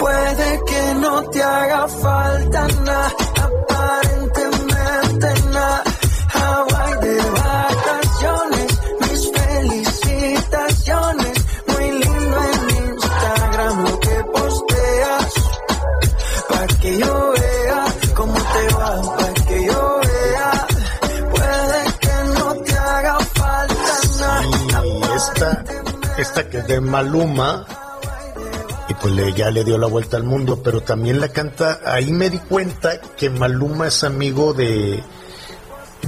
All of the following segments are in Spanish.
Puede que no te haga falta nada, aparentemente nada. Hawaii de vacaciones, mis felicitaciones. Muy lindo en Instagram lo que posteas. Pa' que yo vea cómo te va, pa' que yo vea. Puede que no te haga falta nada. Esta, esta que es de Maluma, y pues le, ya le dio la vuelta al mundo, pero también la canta, ahí me di cuenta que Maluma es amigo de,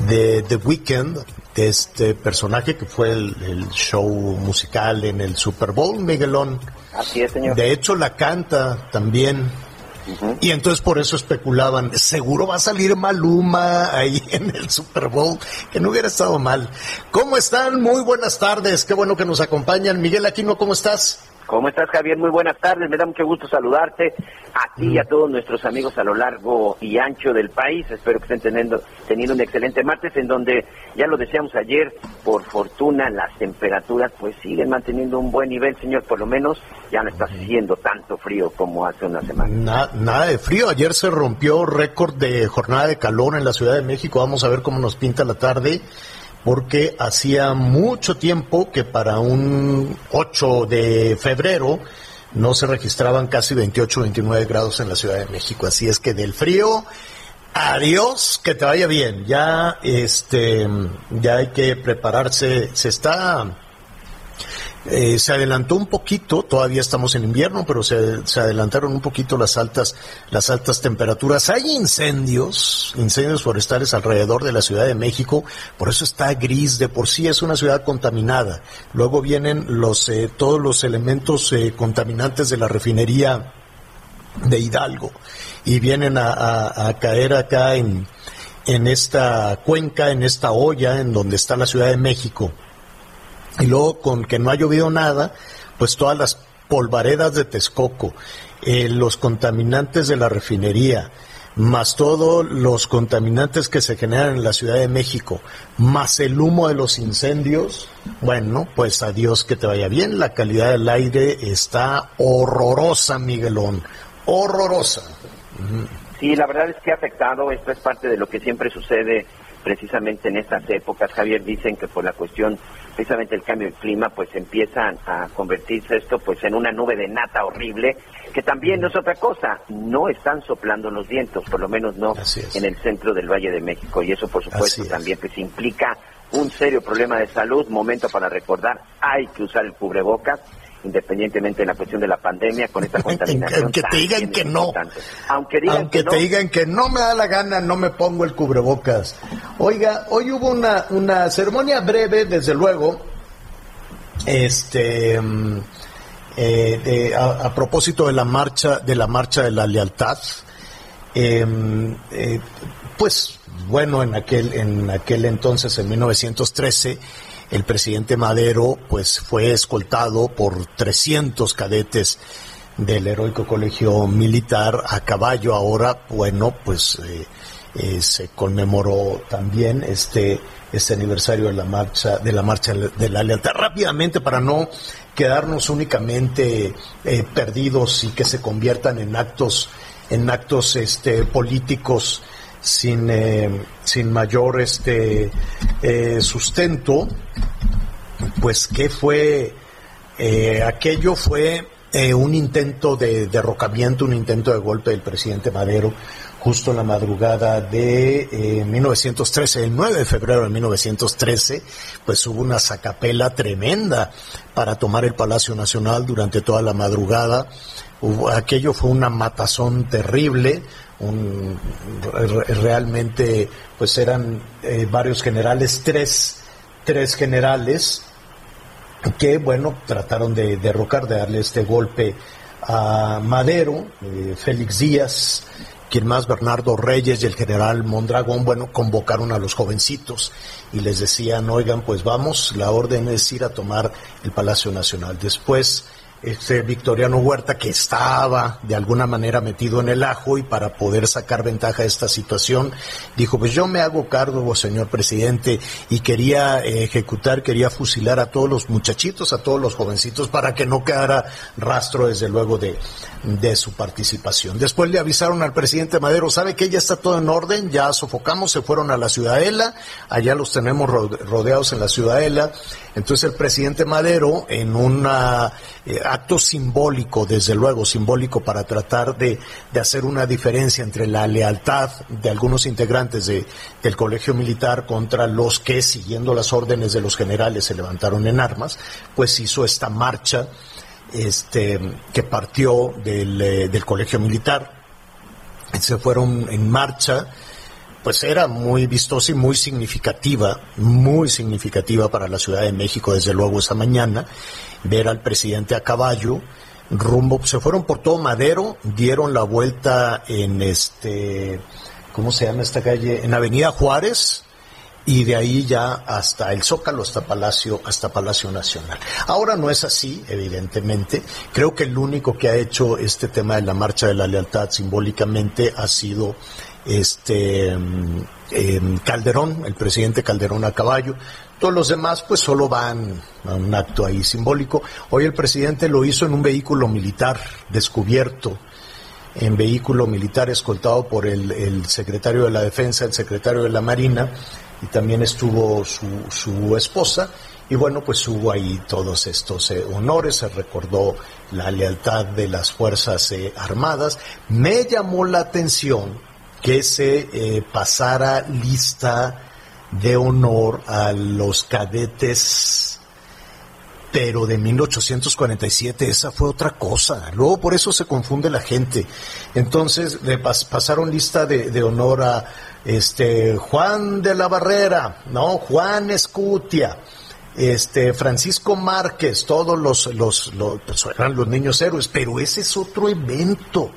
de The Weeknd, de este personaje que fue el, el show musical en el Super Bowl, Miguelón. Así es, señor. De hecho la canta también. Y entonces por eso especulaban, seguro va a salir Maluma ahí en el Super Bowl, que no hubiera estado mal. ¿Cómo están? Muy buenas tardes, qué bueno que nos acompañan. Miguel Aquino, ¿cómo estás? ¿Cómo estás, Javier? Muy buenas tardes. Me da mucho gusto saludarte a ti y a todos nuestros amigos a lo largo y ancho del país. Espero que estén teniendo, teniendo un excelente martes en donde, ya lo decíamos ayer, por fortuna las temperaturas pues siguen manteniendo un buen nivel, señor. Por lo menos ya no está haciendo tanto frío como hace una semana. Na- nada de frío, ayer se rompió récord de jornada de calor en la Ciudad de México, vamos a ver cómo nos pinta la tarde, porque hacía mucho tiempo que para un 8 de febrero no se registraban casi 28, 29 grados en la Ciudad de México, así es que del frío, adiós, que te vaya bien, ya este, ya hay que prepararse, se está eh, se adelantó un poquito, todavía estamos en invierno, pero se, adelantaron un poquito las altas, las altas temperaturas. Hay incendios, incendios forestales alrededor de la Ciudad de México, por eso está gris, de por sí es una ciudad contaminada. Luego vienen los, eh, todos los elementos eh, contaminantes de la refinería de Hidalgo y vienen a, a- a caer acá en, en esta cuenca, en esta olla en donde está la Ciudad de México. Y luego con que no ha llovido nada, pues todas las polvaredas de Texcoco, eh, los contaminantes de la refinería, más todos los contaminantes que se generan en la Ciudad de México, más el humo de los incendios, bueno, pues adiós que te vaya bien, la calidad del aire está horrorosa, Miguelón, horrorosa. Sí, la verdad es que ha afectado, esto es parte de lo que siempre sucede precisamente en estas épocas. Javier dicen que por la cuestión precisamente el cambio de clima, pues empiezan a convertirse esto pues en una nube de nata horrible, que también no es otra cosa, no están soplando los vientos, por lo menos no en el centro del Valle de México, y eso por supuesto también pues implica un serio problema de salud, momento para recordar, hay que usar el cubrebocas, independientemente de la cuestión de la pandemia, con esta contaminación. Aunque te digan que no. Aunque digan Aunque que no, te digan que no me da la gana, no me pongo el cubrebocas. Oiga, hoy hubo una, una ceremonia breve, desde luego, este, mm, eh, de- a, a propósito de la marcha, de la marcha de la lealtad. Eh, eh, pues bueno, en aquel, en aquel entonces, en 1913, el presidente Madero pues fue escoltado por 300 cadetes del heroico colegio militar a caballo. Ahora, bueno, pues eh, eh, se conmemoró también este este aniversario de la marcha de la marcha de la rápidamente para no quedarnos únicamente eh, perdidos y que se conviertan en actos en actos este políticos sin sin mayor este sustento pues qué fue eh, aquello fue eh, un intento de derrocamiento, un intento de golpe del presidente Madero justo en la madrugada de 1913, eh, el 9 de febrero de 1913, pues hubo una sacapela tremenda para tomar el Palacio Nacional durante toda la madrugada. aquello fue una matazón terrible, un, realmente pues eran eh, varios generales, tres, tres generales que bueno trataron de derrocar, de darle este golpe a Madero, eh, Félix Díaz, quien más Bernardo Reyes y el general Mondragón, bueno, convocaron a los jovencitos y les decían, oigan, pues vamos, la orden es ir a tomar el Palacio Nacional. Después este Victoriano Huerta que estaba de alguna manera metido en el ajo y para poder sacar ventaja de esta situación dijo pues yo me hago cargo señor presidente y quería eh, ejecutar quería fusilar a todos los muchachitos a todos los jovencitos para que no quedara rastro desde luego de, de su participación después le avisaron al presidente Madero sabe que ya está todo en orden ya sofocamos se fueron a la ciudadela allá los tenemos rodeados en la ciudadela entonces el presidente Madero en una eh, acto simbólico, desde luego, simbólico para tratar de, hacer una diferencia entre la lealtad de algunos integrantes de, del colegio militar contra los que, siguiendo las órdenes de los generales, se levantaron en armas, pues hizo esta marcha este, que partió del, eh, del colegio militar. Se fueron en marcha pues era muy vistosa y muy significativa, muy significativa para la Ciudad de México, desde luego esa mañana, ver al presidente a caballo, rumbo, se fueron por todo Madero, dieron la vuelta en este, ¿cómo se llama esta calle? En Avenida Juárez, y de ahí ya hasta el Zócalo, hasta Palacio, hasta Palacio Nacional. Ahora no es así, evidentemente. Creo que el único que ha hecho este tema de la marcha de la lealtad simbólicamente ha sido este em, Calderón, el presidente Calderón a caballo. Todos los demás pues solo van a un acto ahí simbólico. Hoy el presidente lo hizo en un vehículo militar descubierto, en vehículo militar escoltado por el, secretario de la Defensa, el secretario de la Marina y también estuvo su, su esposa. Y bueno, pues hubo ahí todos estos eh, honores, se recordó la lealtad de las Fuerzas eh, Armadas. Me llamó la atención que se eh, pasara lista de honor a los cadetes, pero de 1847 esa fue otra cosa. Luego por eso se confunde la gente. Entonces le pasaron lista de, honor a este Juan de la Barrera, no Juan Escutia este Francisco Márquez, todos los, los, pues, eran los niños héroes, pero ese es otro evento.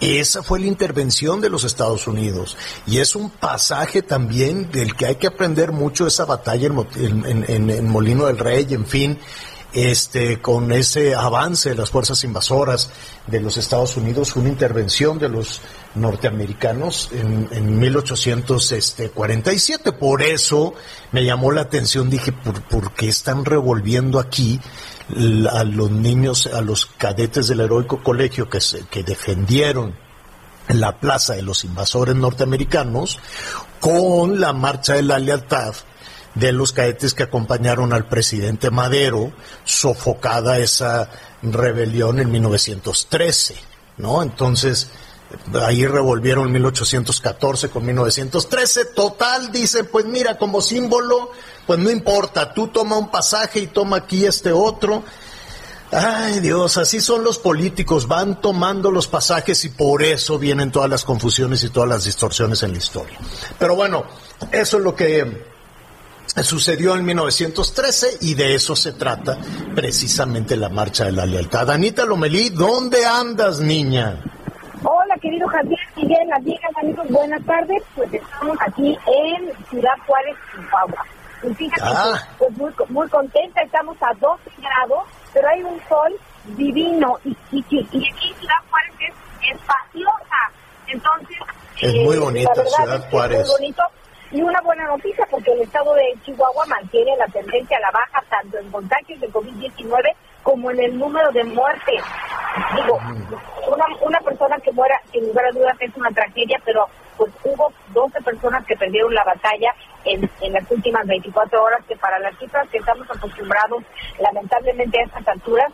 Esa fue la intervención de los Estados Unidos y es un pasaje también del que hay que aprender mucho esa batalla en, Molino del Rey, en fin, este, con ese avance de las fuerzas invasoras de los Estados Unidos, una intervención de los norteamericanos en, en 1847. Por eso me llamó la atención, dije, ¿por, ¿por qué están revolviendo aquí a los niños, a los cadetes del heroico colegio que, que defendieron la plaza de los invasores norteamericanos con la marcha de la lealtad de los cadetes que acompañaron al presidente Madero, sofocada esa rebelión en 1913, ¿no? Entonces, ahí revolvieron 1814 con 1913, total, dicen, pues mira, como símbolo, pues no importa, tú toma un pasaje y toma aquí este otro. Ay Dios, así son los políticos, van tomando los pasajes y por eso vienen todas las confusiones y todas las distorsiones en la historia. Pero bueno, eso es lo que sucedió en 1913 y de eso se trata precisamente la marcha de la lealtad. Anita Lomelí, ¿dónde andas, niña? Hola, querido Javier Miguel, amigas, amigos, buenas tardes. Pues estamos aquí en Ciudad Juárez, Chihuahua. Y fíjate, ah. pues, muy, muy contenta, estamos a 12 grados, pero hay un sol divino y, y, y aquí Ciudad Juárez es espaciosa. Entonces, es muy eh, bonita Ciudad Juárez. Es muy bonito. Y una buena noticia porque el estado de Chihuahua mantiene la tendencia a la baja tanto en contagios de COVID-19 como en el número de muertes. Digo, una, una persona que muera, sin lugar a dudas, es una tragedia, pero pues hubo 12 personas que perdieron la batalla en, en las últimas 24 horas, que para las cifras que estamos acostumbrados, lamentablemente a estas alturas,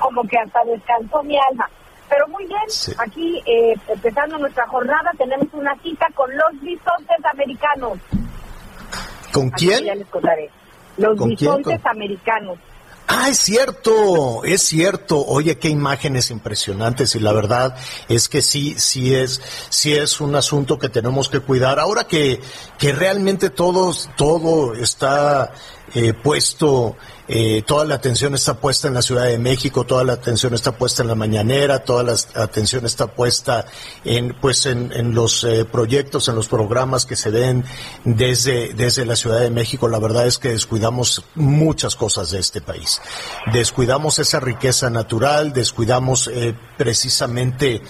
como que hasta descansó mi alma. Pero muy bien, aquí eh, empezando nuestra jornada tenemos una cita con los bisontes americanos. ¿Con quién? ya les contaré. Los bisontes americanos. Ah, es cierto, es cierto. Oye, qué imágenes impresionantes y la verdad es que sí, sí es, sí es un asunto que tenemos que cuidar. Ahora que, que realmente todos, todo está eh, puesto eh, toda la atención está puesta en la Ciudad de México, toda la atención está puesta en la mañanera, toda la atención está puesta en, pues, en, los eh, proyectos, en los programas que se ven desde, desde la Ciudad de México. La verdad es que descuidamos muchas cosas de este país. Descuidamos esa riqueza natural, descuidamos eh, precisamente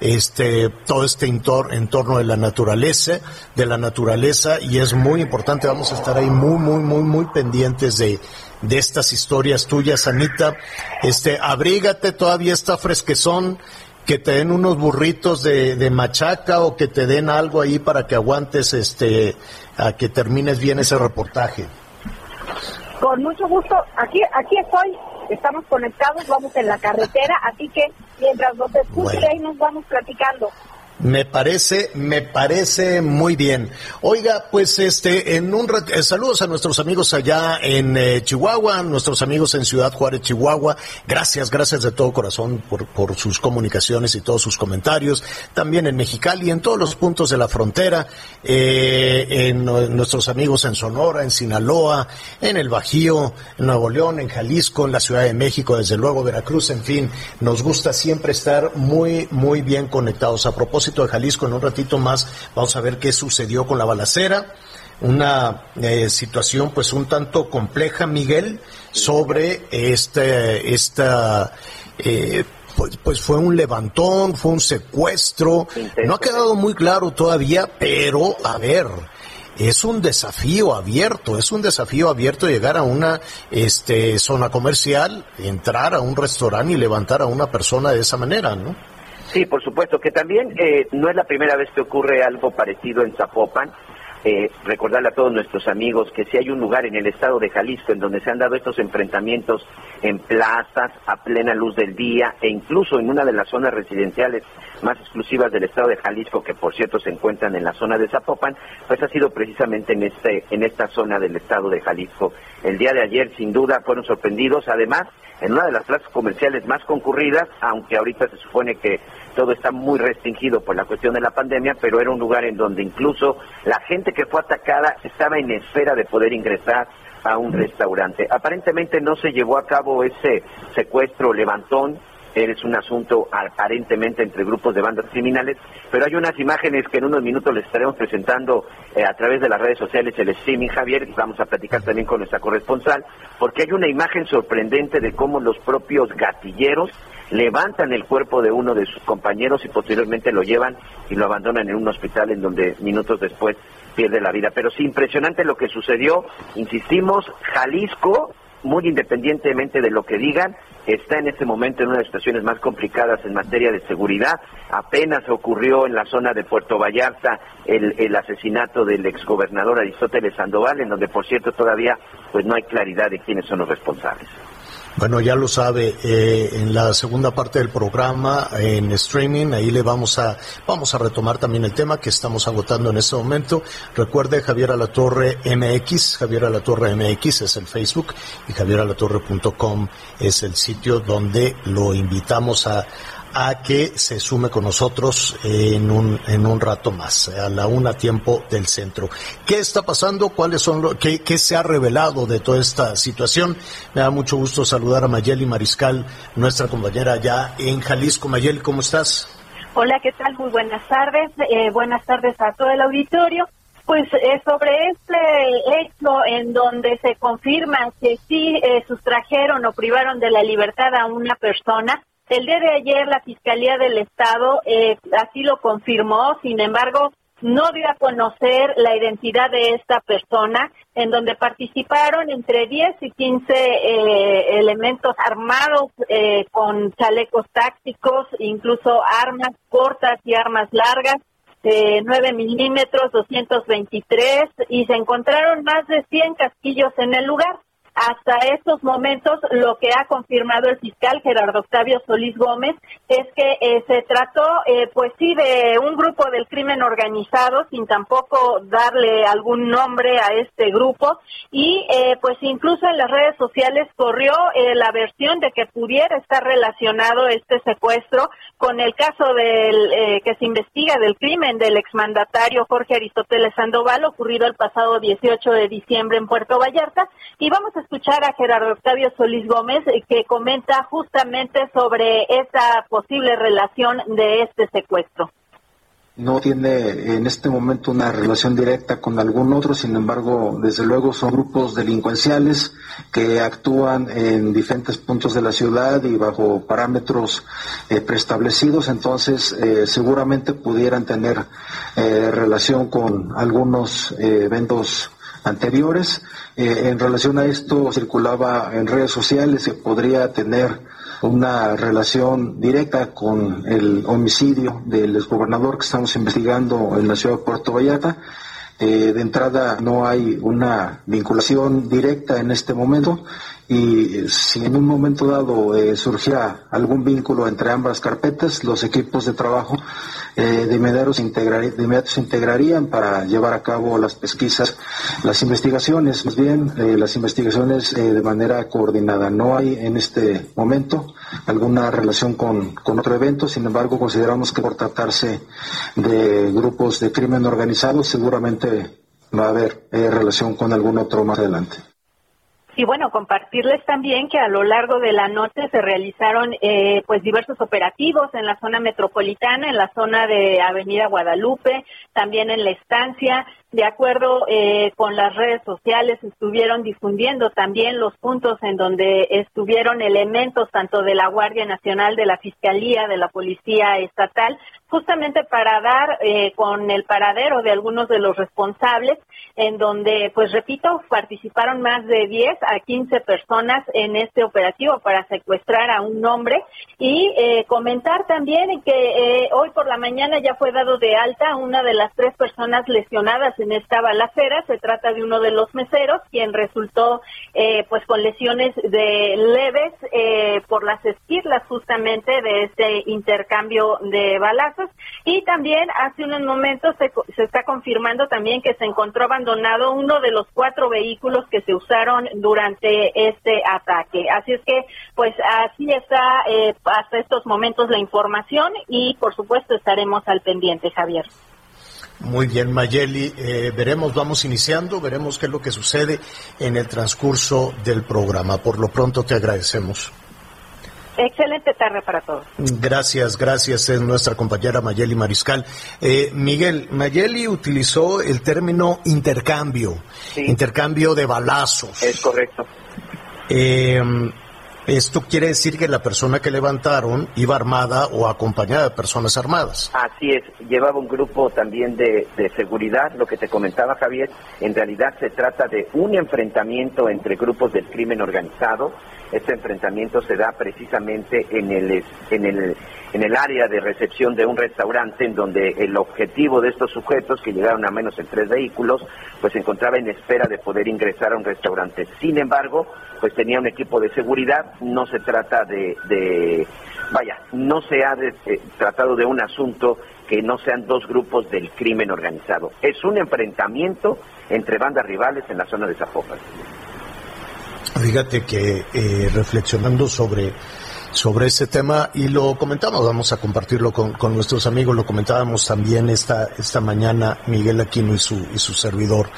este todo este entorno de la naturaleza, de la naturaleza y es muy importante. Vamos a estar ahí muy, muy, muy, muy pendientes de de estas historias tuyas, Anita. Este, abrígate, todavía está fresquezón, que te den unos burritos de, de, machaca o que te den algo ahí para que aguantes, este, a que termines bien ese reportaje. Con mucho gusto, aquí, aquí estoy, estamos conectados, vamos en la carretera, así que mientras nos escuchen ahí nos vamos platicando. Me parece, me parece muy bien. Oiga, pues este, en un eh, saludos a nuestros amigos allá en eh, Chihuahua, nuestros amigos en Ciudad Juárez, Chihuahua. Gracias, gracias de todo corazón por, por sus comunicaciones y todos sus comentarios. También en Mexicali, en todos los puntos de la frontera, eh, en, nuestros amigos en Sonora, en Sinaloa, en el Bajío, en Nuevo León, en Jalisco, en la Ciudad de México, desde luego Veracruz, en fin, nos gusta siempre estar muy, muy bien conectados. A propósito de Jalisco, en un ratito más vamos a ver qué sucedió con la balacera. Una eh, situación pues un tanto compleja, Miguel, sobre este, esta, eh, pues, pues, fue un levantón, fue un secuestro. No ha quedado muy claro todavía, pero a ver, es un desafío abierto, es un desafío abierto llegar a una este, zona comercial, entrar a un restaurante y levantar a una persona de esa manera, ¿no? Sí, por supuesto, que también eh, no es la primera vez que ocurre algo parecido en Zapopan. Eh, recordarle a todos nuestros amigos que si hay un lugar en el estado de Jalisco en donde se han dado estos enfrentamientos en plazas a plena luz del día e incluso en una de las zonas residenciales más exclusivas del estado de Jalisco, que por cierto se encuentran en la zona de Zapopan, pues ha sido precisamente en este en esta zona del estado de Jalisco. El día de ayer, sin duda, fueron sorprendidos, además, en una de las plazas comerciales más concurridas, aunque ahorita se supone que todo está muy restringido por la cuestión de la pandemia, pero era un lugar en donde incluso la gente que fue atacada estaba en espera de poder ingresar a un restaurante. Aparentemente no se llevó a cabo ese secuestro levantón, es un asunto aparentemente entre grupos de bandas criminales, pero hay unas imágenes que en unos minutos les estaremos presentando eh, a través de las redes sociales, el streaming Javier, y vamos a platicar también con nuestra corresponsal, porque hay una imagen sorprendente de cómo los propios gatilleros levantan el cuerpo de uno de sus compañeros y posteriormente lo llevan y lo abandonan en un hospital en donde minutos después pierde la vida. Pero sí, impresionante lo que sucedió, insistimos, Jalisco, muy independientemente de lo que digan, está en este momento en una de las situaciones más complicadas en materia de seguridad. Apenas ocurrió en la zona de Puerto Vallarta el, asesinato del exgobernador Aristóteles Sandoval, en donde por cierto todavía pues no hay claridad de quiénes son los responsables. Bueno, ya lo sabe, eh, en la segunda parte del programa, en streaming, ahí le vamos a, vamos a retomar también el tema que estamos agotando en este momento. Recuerde, Javier Alatorre MX, Javier Alatorre MX es el Facebook y javieralatorre.com es el sitio donde lo invitamos a, a que se sume con nosotros en un, en un rato más, a la una tiempo del centro. ¿Qué está pasando? ¿Cuáles son lo, qué, qué se ha revelado de toda esta situación? Me da mucho gusto saludar a Mayeli Mariscal, nuestra compañera allá en Jalisco. Mayeli, ¿cómo estás? Hola, ¿qué tal? Muy buenas tardes. Eh, buenas tardes a todo el auditorio. Pues eh, sobre este hecho en donde se confirma que sí eh, sustrajeron o privaron de la libertad a una persona, el día de ayer la Fiscalía del Estado eh, así lo confirmó, sin embargo, no dio a conocer la identidad de esta persona, en donde participaron entre 10 y 15 eh, elementos armados eh, con chalecos tácticos, incluso armas cortas y armas largas, de 9 milímetros, 223, y se encontraron más de 100 casquillos en el lugar. Hasta estos momentos lo que ha confirmado el fiscal Gerardo Octavio Solís Gómez es que eh, se trató, eh, pues sí, de un grupo del crimen organizado, sin tampoco darle algún nombre a este grupo, y eh, pues incluso en las redes sociales corrió la versión de que pudiera estar relacionado este secuestro con el caso del que se investiga del crimen del exmandatario Jorge Aristóteles Sandoval ocurrido el pasado 18 de diciembre en Puerto Vallarta, y vamos a escuchar a Gerardo Octavio Solís Gómez que comenta justamente sobre esa posible relación de este secuestro. No tiene en este momento una relación directa con algún otro, sin embargo, desde luego son grupos delincuenciales que actúan en diferentes puntos de la ciudad y bajo parámetros eh, preestablecidos, entonces eh, seguramente pudieran tener eh, relación con algunos eventos anteriores. en relación a esto, circulaba en redes sociales que podría tener una relación directa con el homicidio del exgobernador que estamos investigando en la ciudad de Puerto Vallarta. Eh, de entrada no hay una vinculación directa en este momento y si en un momento dado eh, surgiera algún vínculo entre ambas carpetas, los equipos de trabajo eh, de, inmediato se integrarían para llevar a cabo las pesquisas, las investigaciones, más bien eh, las investigaciones eh, de manera coordinada. No hay en este momento alguna relación con, con otro evento, sin embargo consideramos que por tratarse de grupos de crimen organizado seguramente va a haber relación con algún otro más adelante. Y bueno, compartirles también que a lo largo de la noche se realizaron eh, pues diversos operativos en la zona metropolitana, en la zona de Avenida Guadalupe, también en la estancia, de acuerdo eh, con las redes sociales, estuvieron difundiendo también los puntos en donde estuvieron elementos tanto de la Guardia Nacional, de la Fiscalía, de la Policía Estatal, justamente para dar eh, con el paradero de algunos de los responsables, en donde, pues repito, participaron más de 10 a 15 personas en este operativo para secuestrar a un hombre y eh, comentar también que hoy por la mañana ya fue dado de alta una de las tres personas lesionadas en esta balacera. Se trata de uno de los meseros, quien resultó eh, pues con lesiones de leves eh, por las esquirlas justamente de este intercambio de balazos. Y también hace unos momentos se, se está confirmando también que se encontró abandonado uno de los cuatro vehículos que se usaron durante este ataque. Así es que pues así está eh, hasta estos momentos la información y por supuesto estaremos al pendiente, Javier. Muy bien, Mayeli. Eh, veremos, vamos iniciando, veremos qué es lo que sucede en el transcurso del programa. Por lo pronto te agradecemos. Excelente tarde para todos. Gracias, gracias. Es nuestra compañera Mayeli Mariscal. Eh, Miguel, Mayeli utilizó el término intercambio, intercambio de balazos. Es correcto. Eh, esto quiere decir que la persona que levantaron iba armada o acompañada de personas armadas. Así es, llevaba un grupo también de, seguridad, lo que te comentaba Javier, en realidad se trata de un enfrentamiento entre grupos del crimen organizado. Este enfrentamiento se da precisamente en el, en el, en el área de recepción de un restaurante en donde el objetivo de estos sujetos, que llegaron a menos en tres vehículos, pues se encontraba en espera de poder ingresar a un restaurante. Sin embargo, pues tenía un equipo de seguridad, no se trata de, vaya, no se ha eh, tratado de un asunto que no sean dos grupos del crimen organizado. Es un enfrentamiento entre bandas rivales en la zona de Zapopan. Fíjate que eh, reflexionando sobre sobre ese tema y lo comentamos, vamos a compartirlo con, con, nuestros amigos, lo comentábamos también esta, esta mañana Miguel Aquino y su, y su servidor.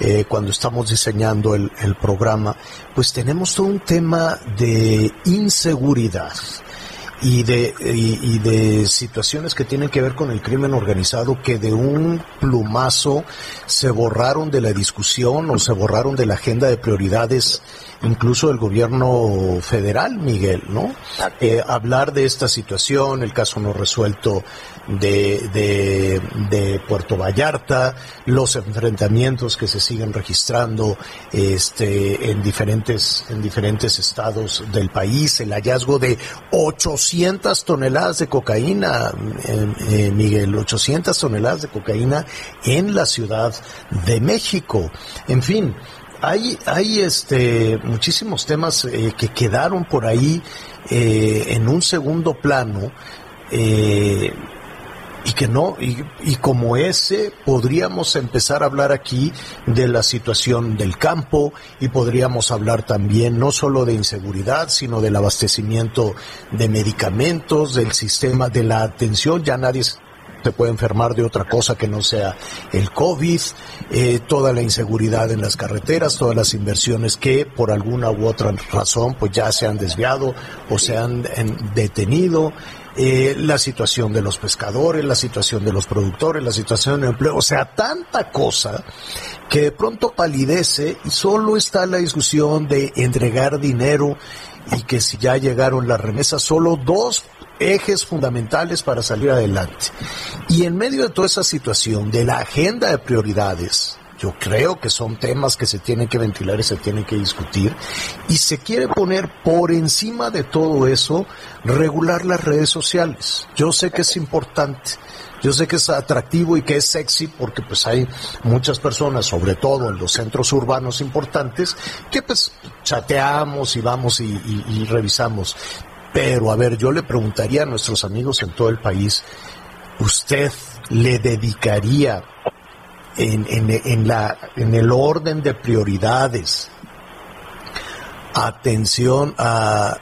Eh, cuando estamos diseñando el, el programa, pues tenemos todo un tema de inseguridad y de, y, de situaciones que tienen que ver con el crimen organizado que de un plumazo se borraron de la discusión o se borraron de la agenda de prioridades incluso del gobierno federal, Miguel, ¿no? Eh, hablar de esta situación, el caso no resuelto de, de, de, Puerto Vallarta, los enfrentamientos que se siguen registrando este, en, diferentes, en diferentes estados del país, el hallazgo de 800 toneladas de cocaína, eh, eh, Miguel, 800 toneladas de cocaína en la Ciudad de México. En fin, hay, hay este, muchísimos temas eh, que quedaron por ahí eh, en un segundo plano. Eh, y que no, y, y, como ese podríamos empezar a hablar aquí de la situación del campo y podríamos hablar también no solo de inseguridad, sino del abastecimiento de medicamentos, del sistema de la atención, ya nadie se puede enfermar de otra cosa que no sea el COVID, eh, toda la inseguridad en las carreteras, todas las inversiones que por alguna u otra razón pues ya se han desviado o se han en, detenido. Eh, la situación de los pescadores, la situación de los productores, la situación del empleo, o sea, tanta cosa que de pronto palidece y solo está la discusión de entregar dinero y que si ya llegaron las remesas, solo dos ejes fundamentales para salir adelante. Y en medio de toda esa situación, de la agenda de prioridades, yo creo que son temas que se tienen que ventilar y se tienen que discutir. Y se quiere poner por encima de todo eso, regular las redes sociales. Yo sé que es importante. Yo sé que es atractivo y que es sexy porque pues hay muchas personas, sobre todo en los centros urbanos importantes, que pues chateamos y vamos y, revisamos. Pero a ver, yo le preguntaría a nuestros amigos en todo el país, ¿usted le dedicaría en, en, la, en el orden de prioridades. Atención a,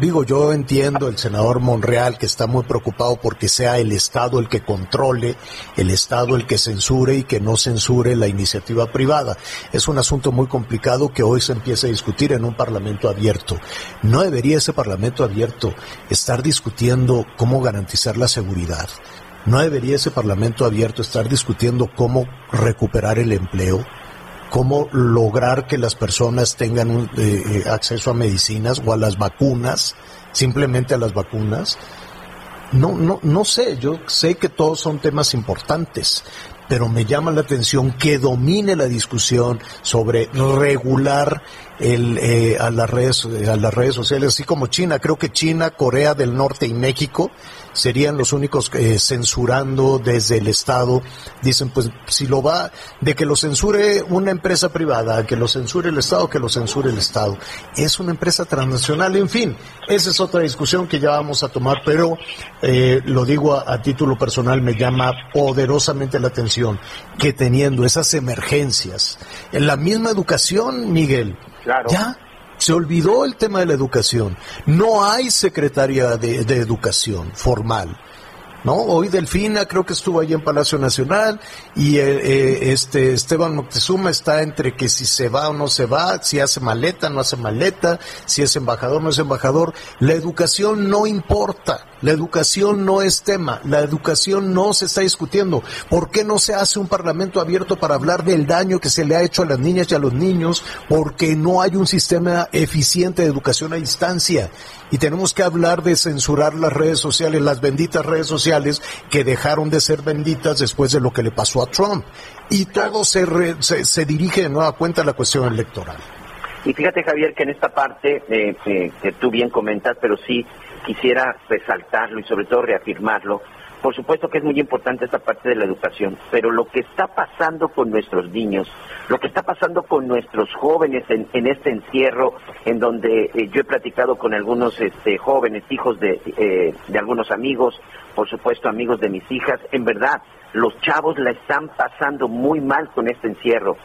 digo, yo entiendo el senador Monreal que está muy preocupado porque sea el Estado el que controle, el Estado el que censure y que no censure la iniciativa privada. Es un asunto muy complicado que hoy se empieza a discutir en un Parlamento abierto. No debería ese Parlamento abierto estar discutiendo cómo garantizar la seguridad. ¿No debería ese Parlamento abierto estar discutiendo cómo recuperar el empleo? ¿Cómo lograr que las personas tengan un, eh, acceso a medicinas o a las vacunas? Simplemente a las vacunas. No, no, no sé, yo sé que todos son temas importantes, pero me llama la atención que domine la discusión sobre regular el, eh, a, las redes, a las redes sociales, así como China. Creo que China, Corea del Norte y México serían los únicos eh, censurando desde el Estado. Dicen, pues si lo va, de que lo censure una empresa privada, que lo censure el Estado, que lo censure el Estado. Es una empresa transnacional, en fin, esa es otra discusión que ya vamos a tomar, pero eh, lo digo a, a título personal, me llama poderosamente la atención que teniendo esas emergencias, en la misma educación, Miguel, Ya se olvidó el tema de la educación. No hay secretaria de, de educación formal. ¿No? Hoy Delfina creo que estuvo allí en Palacio Nacional y eh, eh, este Esteban Moctezuma está entre que si se va o no se va, si hace maleta, no hace maleta, si es embajador, no es embajador. La educación no importa, la educación no es tema, la educación no se está discutiendo. ¿Por qué no se hace un parlamento abierto para hablar del daño que se le ha hecho a las niñas y a los niños? Porque no hay un sistema eficiente de educación a distancia y tenemos que hablar de censurar las redes sociales, las benditas redes sociales que dejaron de ser benditas después de lo que le pasó a Trump. Y todo se, re, se, se dirige de nueva cuenta a la cuestión electoral. Y fíjate, Javier, que en esta parte eh, eh, que tú bien comentas, pero sí quisiera resaltarlo y sobre todo reafirmarlo. Por supuesto que es muy importante esta parte de la educación, pero lo que está pasando con nuestros niños, lo que está pasando con nuestros jóvenes en, este encierro, en donde eh, yo he platicado con algunos este, jóvenes, hijos de, eh, de algunos amigos, por supuesto amigos de mis hijas, en verdad, los chavos la están pasando muy mal con este encierro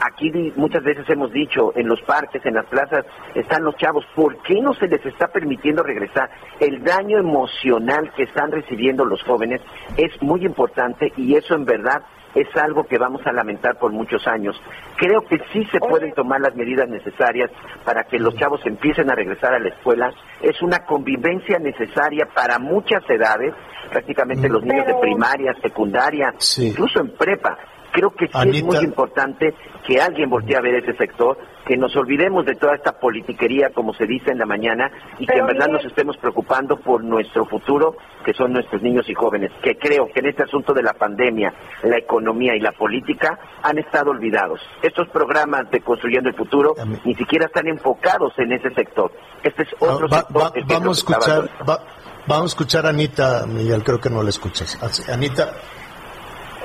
aquí muchas veces hemos dicho, en los parques, en las plazas, están los chavos, ¿por qué no se les está permitiendo regresar? El daño emocional que están recibiendo los jóvenes es muy importante y eso en verdad es algo que vamos a lamentar por muchos años. Creo que sí se pueden tomar las medidas necesarias para que los chavos empiecen a regresar a la escuela. Es una convivencia necesaria para muchas edades, prácticamente los niños de primaria, secundaria, Sí. incluso en prepa. Creo que sí es muy importante que alguien voltee a ver ese sector, que nos olvidemos de toda esta politiquería, como se dice en la mañana, y que en verdad Miguel- nos estemos preocupando por nuestro futuro, que son nuestros niños y jóvenes, que creo que en este asunto de la pandemia, la economía y la política han estado olvidados. Estos programas de Construyendo el Futuro Amén. ni siquiera están enfocados en ese sector. Este es otro Va- sector va- que vamos está escuchar, va- vamos a escuchar a Anita, Miguel, creo que no la escuchas. Anita,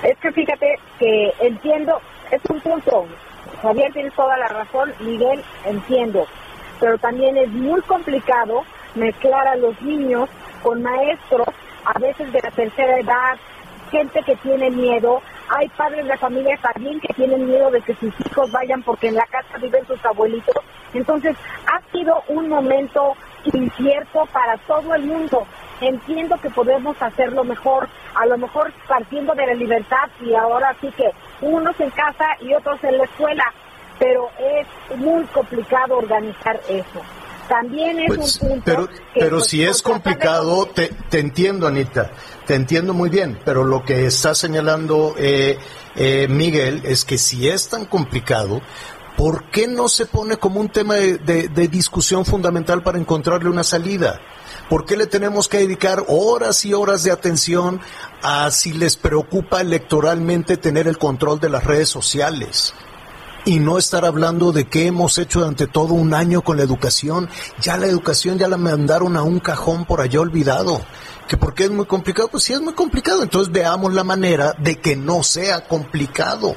Es que fíjate que entiendo, es un punto Javier tiene toda la razón, Miguel entiendo, pero también es muy complicado mezclar a los niños con maestros, a veces de la tercera edad, gente que tiene miedo, hay padres de familia también que tienen miedo de que sus hijos vayan porque en la casa viven sus abuelitos. Entonces, ha sido un momento incierto para todo el mundo. Entiendo que podemos hacerlo mejor, a lo mejor partiendo de la libertad y ahora sí que unos en casa y otros en la escuela, pero es muy complicado organizar eso. También es Pues, un punto pero que, pero pues, si es de complicado, te, te entiendo, Anita, te entiendo muy bien, pero lo que está señalando eh, eh, Miguel es que si es tan complicado, ¿por qué no se pone como un tema de, de- de discusión fundamental para encontrarle una salida? ¿Por qué le tenemos que dedicar horas y horas de atención a si les preocupa electoralmente tener el control de las redes sociales? y no estar hablando de qué hemos hecho durante todo un año con la educación. Ya la educación ya la mandaron a un cajón por allá olvidado. ¿Que por qué es muy complicado? Pues sí es muy complicado. Entonces veamos la manera de que no sea complicado.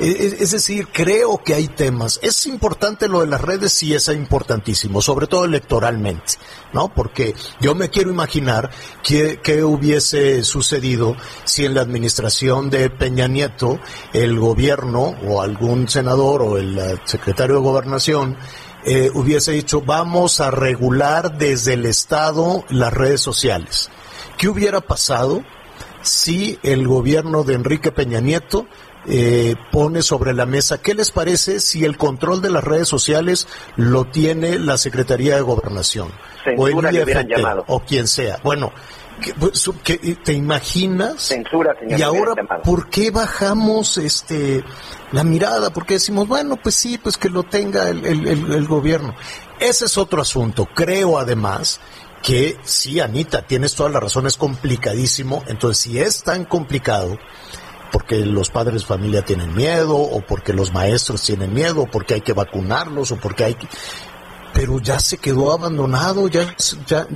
Es decir, creo que hay temas. Es importante lo de las redes, sí es importantísimo, sobre todo electoralmente, ¿no? Porque yo me quiero imaginar qué, qué hubiese sucedido si en la administración de Peña Nieto el gobierno o algún senador o el eh, secretario de gobernación eh, hubiese dicho vamos a regular desde el Estado las redes sociales. ¿Qué hubiera pasado si el gobierno de Enrique Peña Nieto eh, pone sobre la mesa, ¿qué les parece si el control de las redes sociales lo tiene la Secretaría de Gobernación? o el IFT, o quien sea. Bueno, ¿qué- pues, ¿te imaginas? Censura, señor. Y ahora. ¿por qué bajamos este la mirada? Porque decimos, bueno, pues sí, pues que lo tenga el, el- el- el gobierno. Ese es otro asunto. Creo además que sí, Anita, tienes toda la razón, es complicadísimo. Entonces, si es tan complicado, porque los padres de familia tienen miedo, o porque los maestros tienen miedo, o porque hay que vacunarlos, o porque hay que... Pero ya se quedó abandonado, ya, ya,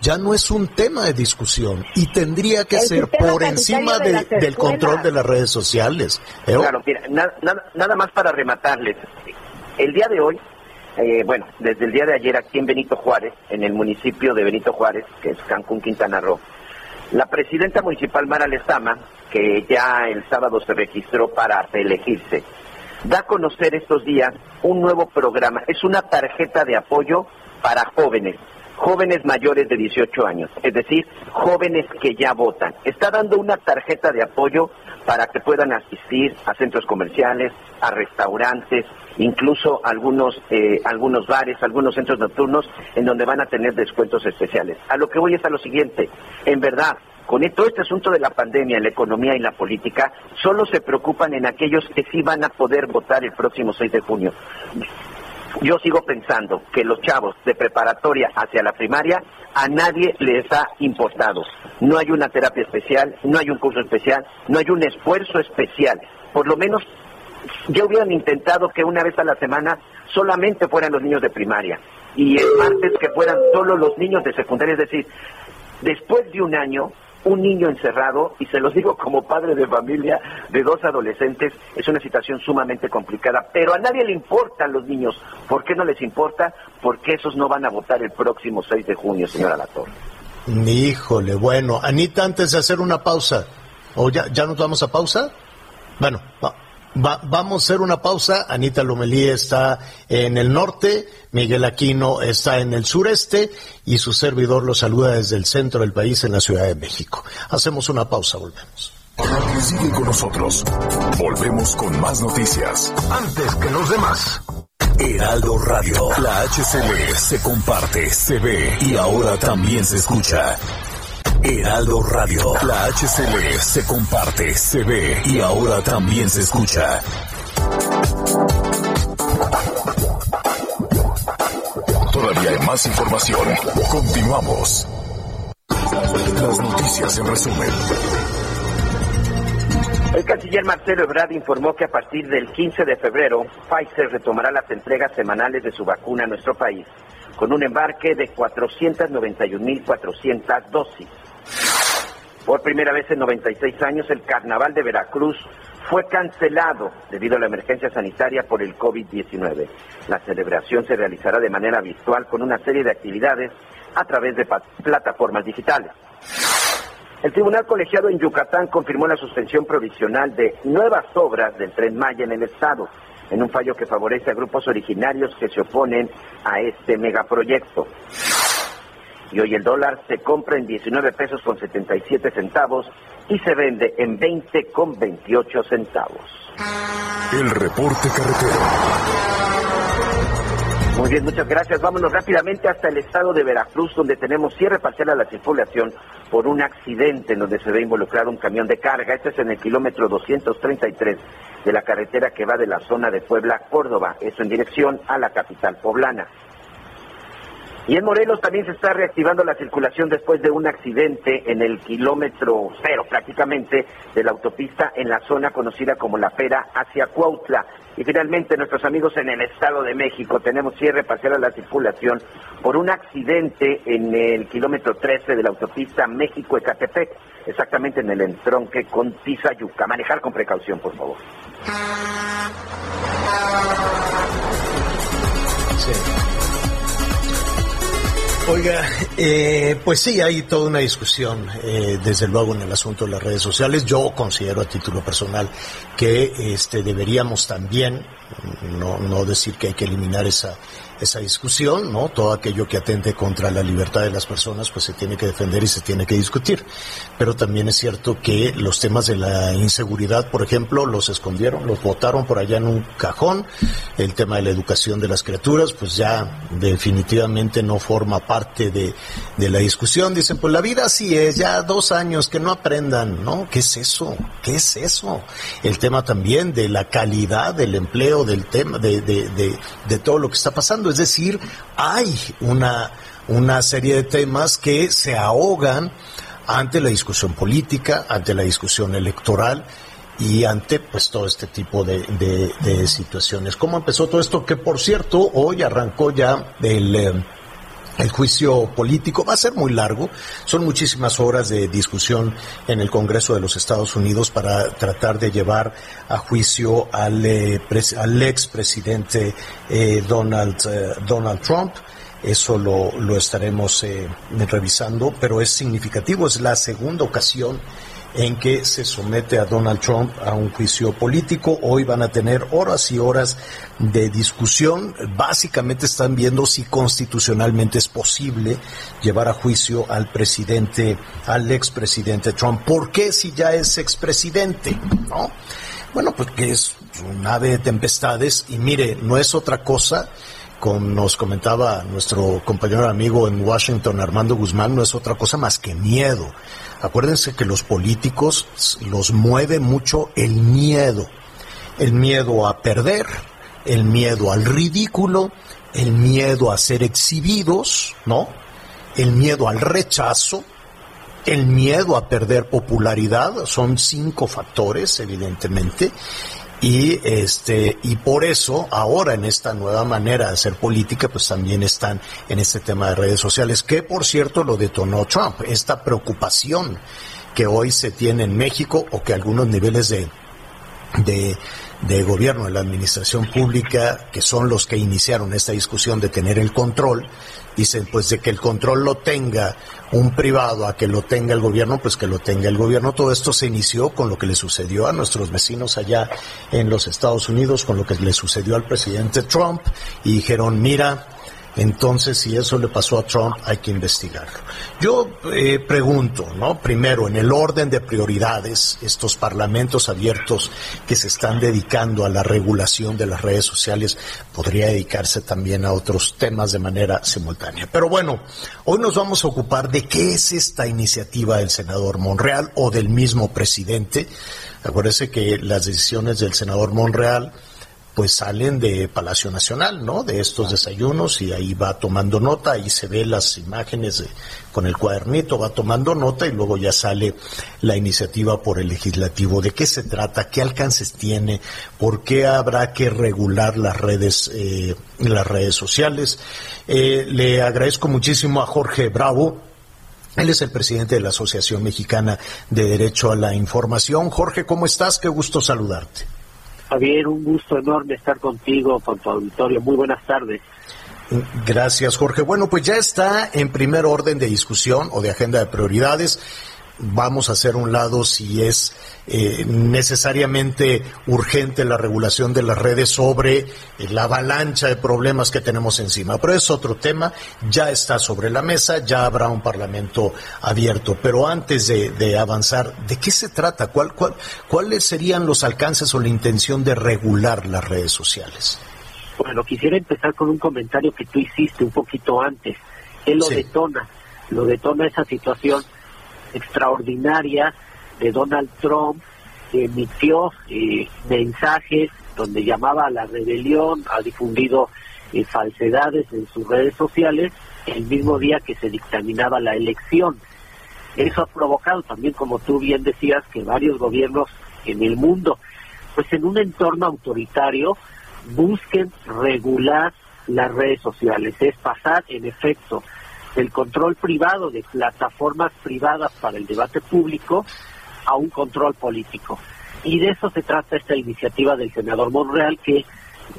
ya no es un tema de discusión y tendría que ser por encima de de- del control de las redes sociales. ¿eh? Claro, mira, na- nada, nada más para rematarles. El día de hoy, eh, bueno, desde el día de ayer aquí en Benito Juárez, en el municipio de Benito Juárez, que es Cancún, Quintana Roo, la presidenta municipal Mara Lezama, que ya el sábado se registró para reelegirse, da a conocer estos días un nuevo programa. Es una tarjeta de apoyo para jóvenes, jóvenes mayores de 18 años, es decir, jóvenes que ya votan. Está dando una tarjeta de apoyo para que puedan asistir a centros comerciales, a restaurantes, incluso algunos eh, algunos bares, algunos centros nocturnos en donde van a tener descuentos especiales. A lo que voy es a lo siguiente, en verdad, con todo este asunto de la pandemia, la economía y la política, solo se preocupan en aquellos que sí van a poder votar el próximo 6 de junio. Yo sigo pensando que los chavos de preparatoria hacia la primaria a nadie les ha importado. No hay una terapia especial, no hay un curso especial, no hay un esfuerzo especial. Por lo menos ya hubieran intentado que una vez a la semana solamente fueran los niños de primaria y el martes que fueran solo los niños de secundaria. Es decir, después de un año, un niño encerrado, y se los digo como padre de familia de dos adolescentes, es una situación sumamente complicada, pero a nadie le importan los niños. ¿Por qué no les importa? Porque esos no van a votar el próximo 6 de junio, señora Latorre. Híjole, bueno, Anita, antes de hacer una pausa, ¿o ya, ya nos vamos a pausa? Bueno, va- va- vamos a hacer una pausa. Anita Lomelí está en el norte, Miguel Aquino está en el sureste y su servidor lo saluda desde el centro del país en la Ciudad de México. Hacemos una pausa, volvemos. Sigue con nosotros. Volvemos con más noticias. Antes que los demás. Heraldo Radio. La HCL se comparte, se ve y ahora también se escucha. Heraldo Radio. La HCL se comparte, se ve y ahora también se escucha. Todavía hay más información. Continuamos. Las noticias en resumen. El canciller Marcelo Ebrard informó que a partir del 15 de febrero, Pfizer retomará las entregas semanales de su vacuna a nuestro país, con un embarque de 491.400 dosis. Por primera vez en 96 años, el Carnaval de Veracruz fue cancelado debido a la emergencia sanitaria por el COVID-19. La celebración se realizará de manera virtual con una serie de actividades a través de plataformas digitales. El Tribunal Colegiado en Yucatán confirmó la suspensión provisional de nuevas obras del Tren Maya en el Estado, en un fallo que favorece a grupos originarios que se oponen a este megaproyecto. Y hoy el dólar se compra en 19 pesos con 77 centavos y se vende en 20 con 28 centavos. El reporte carretero. Muy bien, muchas gracias. Vámonos rápidamente hasta el estado de Veracruz, donde tenemos cierre parcial a la circulación por un accidente en donde se ve involucrado un camión de carga. Este es en el kilómetro 233 de la carretera que va de la zona de Puebla a Córdoba, eso en dirección a la capital poblana. Y en Morelos también se está reactivando la circulación después de un accidente en el kilómetro cero prácticamente de la autopista en la zona conocida como La Pera hacia Cuautla. Y finalmente nuestros amigos en el Estado de México tenemos cierre parcial a la circulación por un accidente en el kilómetro 13 de la autopista México-Ecatepec, exactamente en el entronque con Tizayuca. Manejar con precaución, por favor. Oiga, eh, pues sí, hay toda una discusión, eh, desde luego, en el asunto de las redes sociales. Yo considero a título personal que este, deberíamos también, no, no decir que hay que eliminar esa esa discusión, ¿no? Todo aquello que atente contra la libertad de las personas, pues se tiene que defender y se tiene que discutir. Pero también es cierto que los temas de la inseguridad, por ejemplo, los escondieron, los votaron por allá en un cajón. El tema de la educación de las criaturas, pues ya definitivamente no forma parte de, de la discusión. Dicen, pues la vida así es, ya dos años que no aprendan, ¿no? ¿Qué es eso? ¿Qué es eso? El tema también de la calidad del empleo, del tema, de, de, de, de todo lo que está pasando es decir, hay una, una serie de temas que se ahogan ante la discusión política, ante la discusión electoral y ante pues todo este tipo de, de, situaciones. ¿Cómo empezó todo esto? Que por cierto, hoy arrancó ya el... Eh, el juicio político va a ser muy largo, son muchísimas horas de discusión en el Congreso de los Estados Unidos para tratar de llevar a juicio al, eh, al expresidente eh, Donald, eh, Donald Trump. Eso lo, lo estaremos revisando, pero es significativo, es la segunda ocasión en que se somete a Donald Trump a un juicio político. Hoy van a tener horas y horas de discusión. Básicamente están viendo si constitucionalmente es posible llevar a juicio al presidente, al expresidente Trump. ¿Por qué si ya es expresidente? ¿No? Bueno, porque es un ave de tempestades y mire, no es otra cosa como nos comentaba nuestro compañero amigo en Washington, Armando Guzmán, no es otra cosa más que miedo. Acuérdense que los políticos los mueve mucho el miedo, el miedo a perder, el miedo al ridículo, el miedo a ser exhibidos, ¿no? El miedo al rechazo, el miedo a perder popularidad, son cinco factores, evidentemente, y este y por eso ahora en esta nueva manera de hacer política pues también están en este tema de redes sociales que por cierto lo detonó Trump esta preocupación que hoy se tiene en México o que algunos niveles de de, de gobierno de la administración pública que son los que iniciaron esta discusión de tener el control dicen pues de que el control lo tenga un privado a que lo tenga el gobierno, pues que lo tenga el gobierno. Todo esto se inició con lo que le sucedió a nuestros vecinos allá en los Estados Unidos, con lo que le sucedió al presidente Trump, y dijeron, mira, entonces, si eso le pasó a Trump, hay que investigarlo. Yo eh, pregunto, ¿no? Primero, en el orden de prioridades, estos parlamentos abiertos que se están dedicando a la regulación de las redes sociales, podría dedicarse también a otros temas de manera simultánea. Pero bueno, hoy nos vamos a ocupar de qué es esta iniciativa del senador Monreal o del mismo presidente. Acuérdese que las decisiones del senador Monreal pues salen de Palacio Nacional, ¿no? De estos desayunos y ahí va tomando nota, ahí se ve las imágenes con el cuadernito, va tomando nota y luego ya sale la iniciativa por el legislativo. ¿De qué se trata? ¿Qué alcances tiene? ¿Por qué habrá que regular las redes, eh, las redes sociales? Eh, le agradezco muchísimo a Jorge Bravo Él es el presidente de la Asociación Mexicana de Derecho a la Información. Jorge, ¿cómo estás? Qué gusto saludarte. Javier, un gusto enorme estar contigo, con tu auditorio. Muy buenas tardes. Gracias, Jorge. Bueno, pues ya está en primer orden de discusión o de agenda de prioridades vamos a hacer un lado si es eh, necesariamente urgente la regulación de las redes sobre eh, la avalancha de problemas que tenemos encima. Pero es otro tema, ya está sobre la mesa, ya habrá un parlamento abierto. Pero antes de, avanzar, ¿de qué se trata? ¿Cuál, cuál, ¿Cuáles serían los alcances o la intención de regular las redes sociales? Bueno, quisiera empezar con un comentario que tú hiciste un poquito antes. ¿Qué lo detona? Lo detona esa situación extraordinaria de Donald Trump, que emitió eh, mensajes donde llamaba a la rebelión, ha difundido eh, falsedades en sus redes sociales el mismo día que se dictaminaba la elección. Eso ha provocado también, como tú bien decías, que varios gobiernos en el mundo, pues en un entorno autoritario, busquen regular las redes sociales. Es pasar, en efecto, del control privado de plataformas privadas para el debate público a un control político. Y de eso se trata esta iniciativa del senador Monreal, que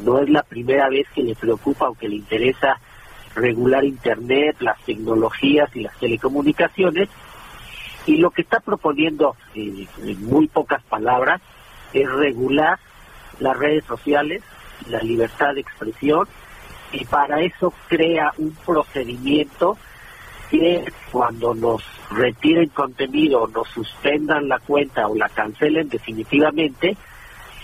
no es la primera vez que le preocupa o que le interesa regular Internet, las tecnologías y las telecomunicaciones. Y lo que está proponiendo, eh, en muy pocas palabras, es regular las redes sociales, la libertad de expresión y para eso crea un procedimiento que cuando nos retiren contenido, nos suspendan la cuenta o la cancelen definitivamente,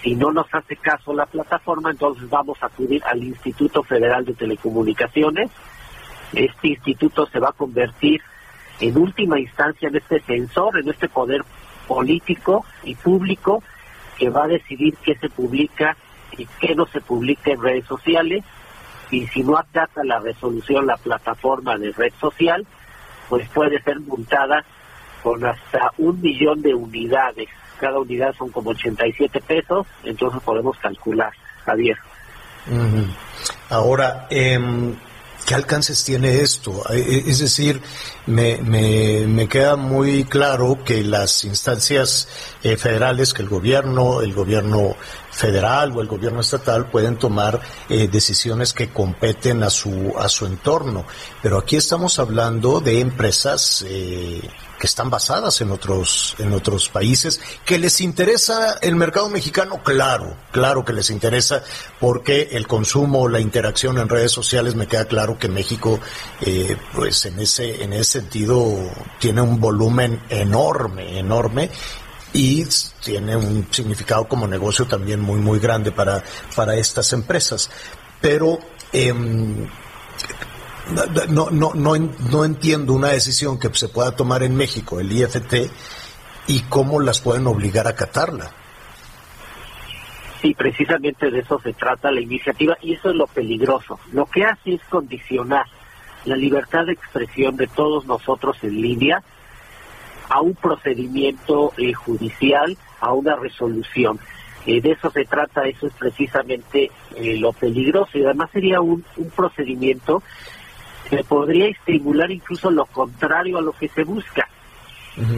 si no nos hace caso la plataforma, entonces vamos a acudir al Instituto Federal de Telecomunicaciones. Este instituto se va a convertir en última instancia en este censor, en este poder político y público que va a decidir qué se publica y qué no se publica en redes sociales y si no acata la resolución la plataforma de red social, pues puede ser multada con hasta un millón de unidades. Cada unidad son como 87 pesos, entonces podemos calcular, Javier. Ahora, eh, ¿Qué alcances tiene esto? Eh, eh, es decir, me, me, queda muy claro que las instancias eh, federales, que el gobierno, el gobierno federal o el gobierno estatal pueden tomar decisiones que competen a su, a su entorno. Pero aquí estamos hablando de empresas que están basadas en otros, en otros países, que les interesa el mercado mexicano, claro, claro que les interesa, porque el consumo, la interacción en redes sociales, me queda claro que México, eh, pues en ese, en ese sentido, tiene un volumen enorme, enorme, y tiene un significado como negocio también muy, muy grande para, para estas empresas. Pero, eh, no, no, no, no entiendo una decisión que se pueda tomar en México, el IFT, y cómo las pueden obligar a acatarla. Sí, precisamente de eso se trata la iniciativa y eso es lo peligroso. Lo que hace es condicionar la libertad de expresión de todos nosotros en línea a un procedimiento eh, judicial, a una resolución. Eh, de eso se trata, eso es precisamente eh, lo peligroso y además sería un, un procedimiento que podría estimular incluso lo contrario a lo que se busca.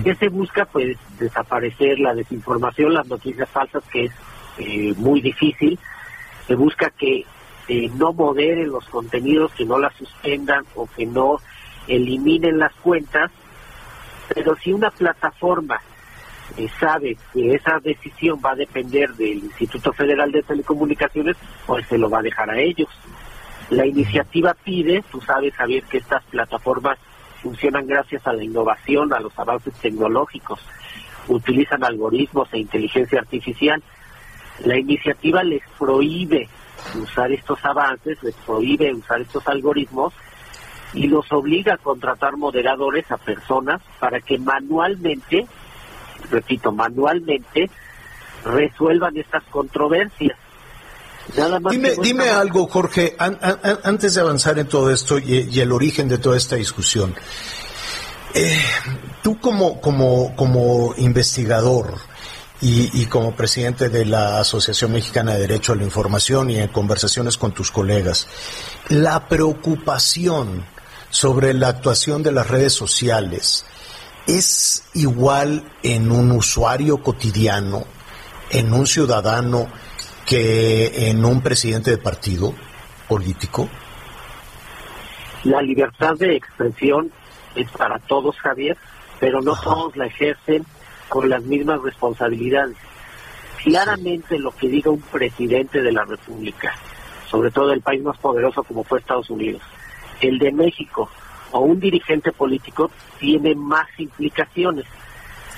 ¿Qué se busca? Pues desaparecer la desinformación, las noticias falsas, que es eh, muy difícil. Se busca que eh, no moderen los contenidos, que no las suspendan o que no eliminen las cuentas. Pero si una plataforma eh, sabe que esa decisión va a depender del Instituto Federal de Telecomunicaciones, pues se lo va a dejar a ellos. La iniciativa pide, tú sabes Javier, que estas plataformas funcionan gracias a la innovación, a los avances tecnológicos, utilizan algoritmos e inteligencia artificial. La iniciativa les prohíbe usar estos avances, les prohíbe usar estos algoritmos y los obliga a contratar moderadores a personas para que manualmente, repito, manualmente resuelvan estas controversias dime, dime algo, Jorge, antes de avanzar en todo esto y, el origen de toda esta discusión. Eh, tú como, como, como investigador y, como presidente de la Asociación Mexicana de Derecho a la Información y en conversaciones con tus colegas, la preocupación sobre la actuación de las redes sociales. ¿Es igual en un usuario cotidiano, en un ciudadano, que en un presidente de partido político? La libertad de expresión es para todos, Javier, pero no todos la ejercen con las mismas responsabilidades. Claramente lo que diga un presidente de la República, sobre todo el país más poderoso como fue Estados Unidos, el de México o un dirigente político tiene más implicaciones.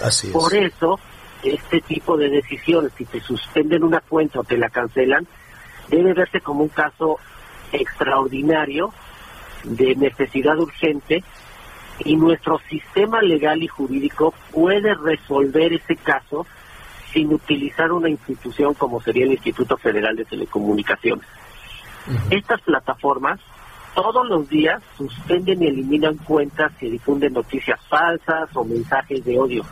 Así es. Por eso, este tipo de decisiones, si te suspenden una cuenta o te la cancelan, debe verse como un caso extraordinario de necesidad urgente y nuestro sistema legal y jurídico puede resolver ese caso sin utilizar una institución como sería el Instituto Federal de Telecomunicaciones. Estas plataformas todos los días suspenden y eliminan cuentas que difunden noticias falsas o mensajes de odio.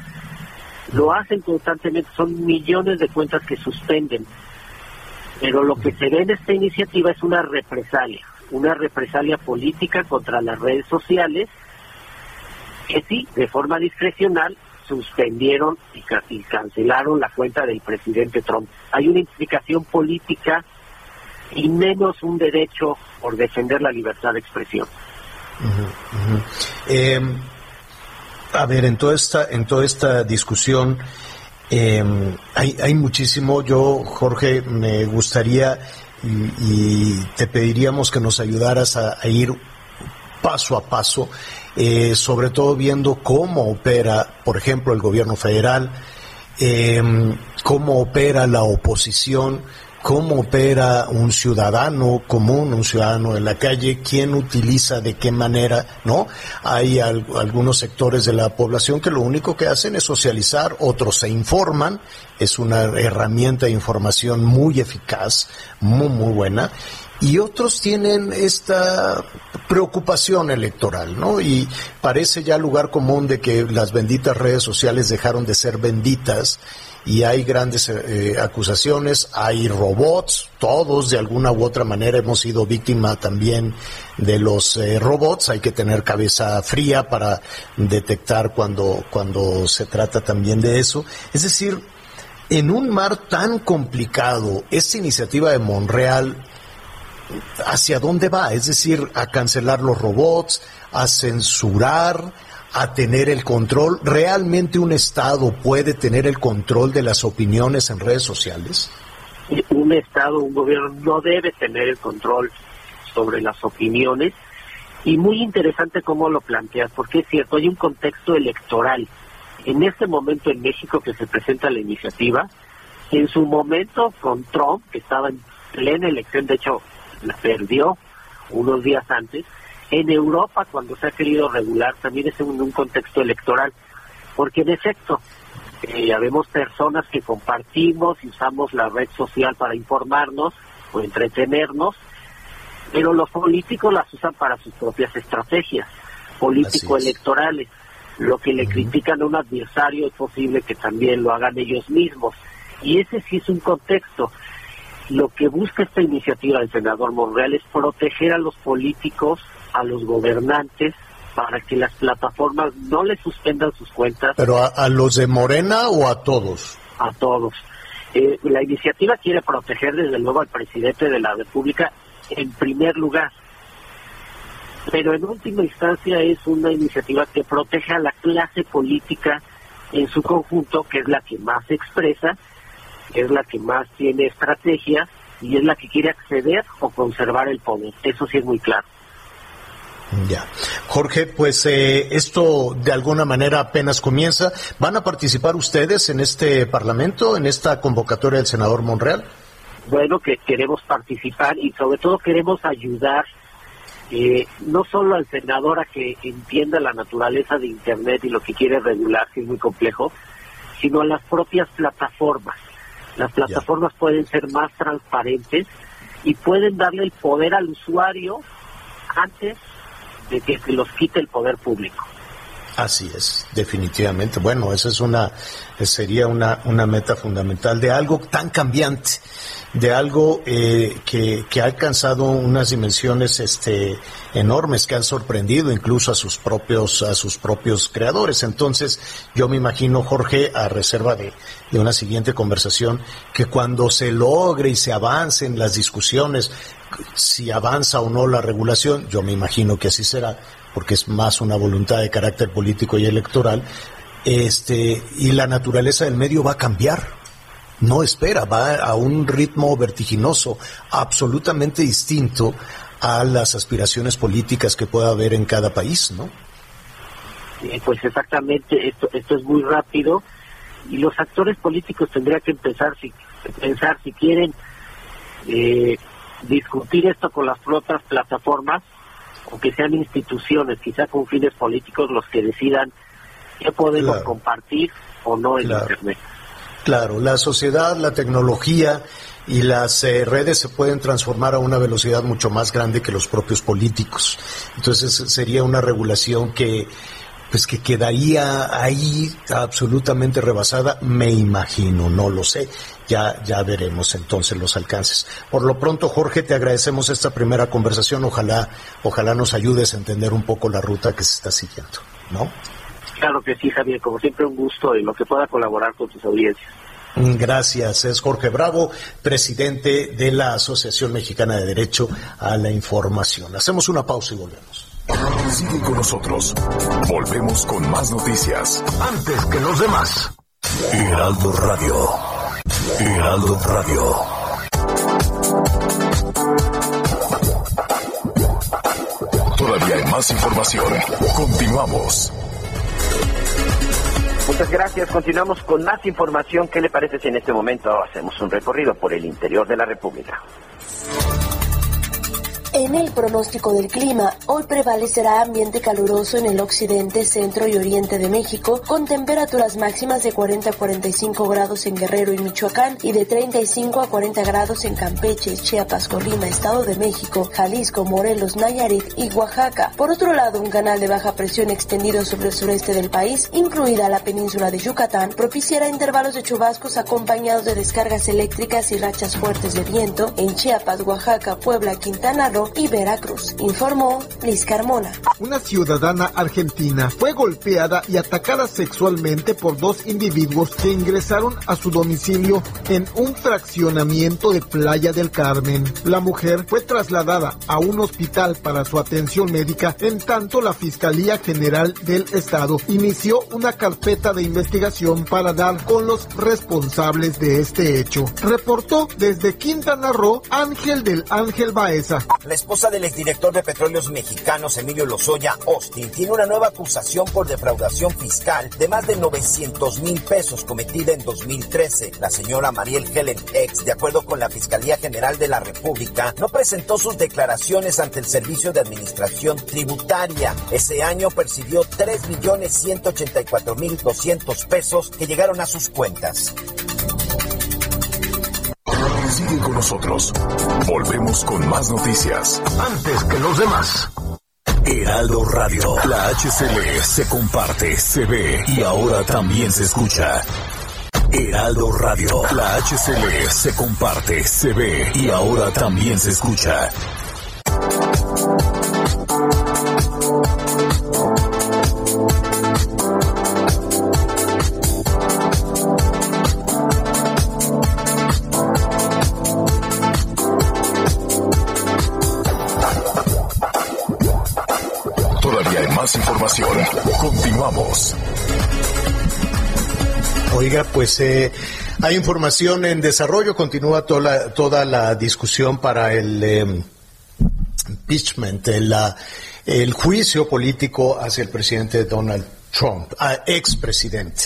Lo hacen constantemente, son millones de cuentas que suspenden. Pero lo que se ve en esta iniciativa es una represalia, una represalia política contra las redes sociales que sí, de forma discrecional, suspendieron y, cancelaron la cuenta del presidente Trump. Hay una implicación política y menos un derecho por defender la libertad de expresión. Eh, a ver, en toda esta, en toda esta discusión eh, hay, hay muchísimo. Yo, Jorge, me gustaría y, te pediríamos que nos ayudaras a, ir paso a paso, eh, sobre todo viendo cómo opera, por ejemplo, el gobierno federal, eh, cómo opera la oposición, cómo opera un ciudadano común, un ciudadano en la calle, quién utiliza de qué manera, ¿no? Hay al- algunos sectores de la población que lo único que hacen es socializar, otros se informan, es una herramienta de información muy eficaz, muy, muy buena, y otros tienen esta preocupación electoral, ¿no? Y parece ya lugar común de que las benditas redes sociales dejaron de ser benditas y hay grandes eh, acusaciones, hay robots, todos de alguna u otra manera hemos sido víctima también de los eh, robots, hay que tener cabeza fría para detectar cuando, cuando se trata también de eso. Es decir, en un mar tan complicado, esta iniciativa de Monreal, ¿hacia dónde va? Es decir, a cancelar los robots, a censurar, a tener el control. ¿Realmente un Estado puede tener el control de las opiniones en redes sociales? Un Estado, un gobierno no debe tener el control sobre las opiniones. Y muy interesante cómo lo planteas, porque es cierto, hay un contexto electoral. En este momento en México que se presenta la iniciativa, en su momento con Trump, que estaba en plena elección, de hecho la perdió unos días antes, en Europa cuando se ha querido regular también es en un contexto electoral, porque en efecto, eh, habemos personas que compartimos y usamos la red social para informarnos o entretenernos, pero los políticos las usan para sus propias estrategias político-electorales. Lo que le critican a un adversario es posible que también lo hagan ellos mismos. Y ese sí es un contexto. Lo que busca esta iniciativa del senador Monreal es proteger a los políticos, a los gobernantes, para que las plataformas no le suspendan sus cuentas ¿Pero a, a los de Morena o a todos? a todos. Eh, la iniciativa quiere proteger desde luego al presidente de la República en primer lugar, pero en última instancia es una iniciativa que protege a la clase política en su conjunto, que es la que más se expresa, que es la que más tiene estrategia y es la que quiere acceder o conservar el poder. Eso sí es muy claro. Ya. Jorge, pues eh, esto de alguna manera apenas comienza. ¿Van a participar ustedes en este Parlamento, en esta convocatoria del senador Monreal? bueno que queremos participar y sobre todo queremos ayudar eh, no solo al senador a que entienda la naturaleza de Internet y lo que quiere regular, que es muy complejo, sino a las propias plataformas. Las plataformas pueden ser más transparentes y pueden darle el poder al usuario antes de que se los quite el poder público. Así es, definitivamente. Bueno, esa es una, sería una, una meta fundamental de algo tan cambiante, de algo eh, que, que, ha alcanzado unas dimensiones este, enormes que han sorprendido incluso a sus propios, a sus propios creadores. Entonces, yo me imagino, Jorge, a reserva de, de una siguiente conversación, que cuando se logre y se avance en las discusiones, si avanza o no la regulación, yo me imagino que así será, porque es más una voluntad de carácter político y electoral, este, y la naturaleza del medio va a cambiar. No espera, va a un ritmo vertiginoso, absolutamente distinto a las aspiraciones políticas que pueda haber en cada país, ¿no? Pues exactamente, esto, esto es muy rápido y los actores políticos tendrían que empezar si, pensar si quieren eh, discutir esto con las otras plataformas o que sean instituciones, quizá con fines políticos, los que decidan qué podemos compartir o no en Internet. Claro, la sociedad, la tecnología y las eh, redes se pueden transformar a una velocidad mucho más grande que los propios políticos. Entonces sería una regulación que pues que quedaría ahí absolutamente rebasada, me imagino, no lo sé. Ya, ya veremos entonces los alcances. Por lo pronto, Jorge, te agradecemos esta primera conversación. Ojalá, ojalá nos ayudes a entender un poco la ruta que se está siguiendo, ¿no? Claro que sí, Javier. Como siempre, un gusto y lo que pueda colaborar con tus audiencias. Gracias. Es Jorge Bravo, presidente de la Asociación Mexicana de Derecho a la Información. Hacemos una pausa y volvemos. Sigue con nosotros. Volvemos con más noticias. Antes que los demás. Heraldo Radio. Heraldo Radio. Todavía hay más información. Continuamos. Muchas gracias. Continuamos con más información. ¿Qué le parece si en este momento hacemos un recorrido por el interior de la República? En el pronóstico del clima, hoy prevalecerá ambiente caluroso en el occidente, centro y oriente de México, con temperaturas máximas de 40 a 45 grados en Guerrero y Michoacán y de 35 a 40 grados en Campeche, Chiapas, Colima, Estado de México, Jalisco, Morelos, Nayarit y Oaxaca. Por otro lado, un canal de baja presión extendido sobre el sureste del país, incluida la península de Yucatán, propiciará intervalos de chubascos acompañados de descargas eléctricas y rachas fuertes de viento en Chiapas, Oaxaca, Puebla, Quintana Roo y Veracruz, informó Liz Carmona. Una ciudadana argentina fue golpeada y atacada sexualmente por dos individuos que ingresaron a su domicilio en un fraccionamiento de Playa del Carmen. La mujer fue trasladada a un hospital para su atención médica, en tanto la Fiscalía General del Estado inició una carpeta de investigación para dar con los responsables de este hecho. Reportó desde Quintana Roo Ángel del Ángel Baeza. La esposa del exdirector de Petróleos Mexicanos, Emilio Lozoya Austin, tiene una nueva acusación por defraudación fiscal de más de 900 mil pesos cometida en 2013. La señora Mariel Helen Ex, de acuerdo con la Fiscalía General de la República, no presentó sus declaraciones ante el Servicio de Administración Tributaria. Ese año percibió 3.184.200 pesos que llegaron a sus cuentas. Sigue con nosotros. Volvemos con más noticias. Antes que los demás. Heraldo Radio. La HCL se comparte, se ve y ahora también se escucha. Heraldo Radio. La HCL se comparte, se ve y ahora también se escucha. Información. Continuamos. Oiga, pues eh, hay información en desarrollo, continúa toda la, discusión para el eh, impeachment, el, la- el juicio político hacia el presidente Donald Trump, a expresidente.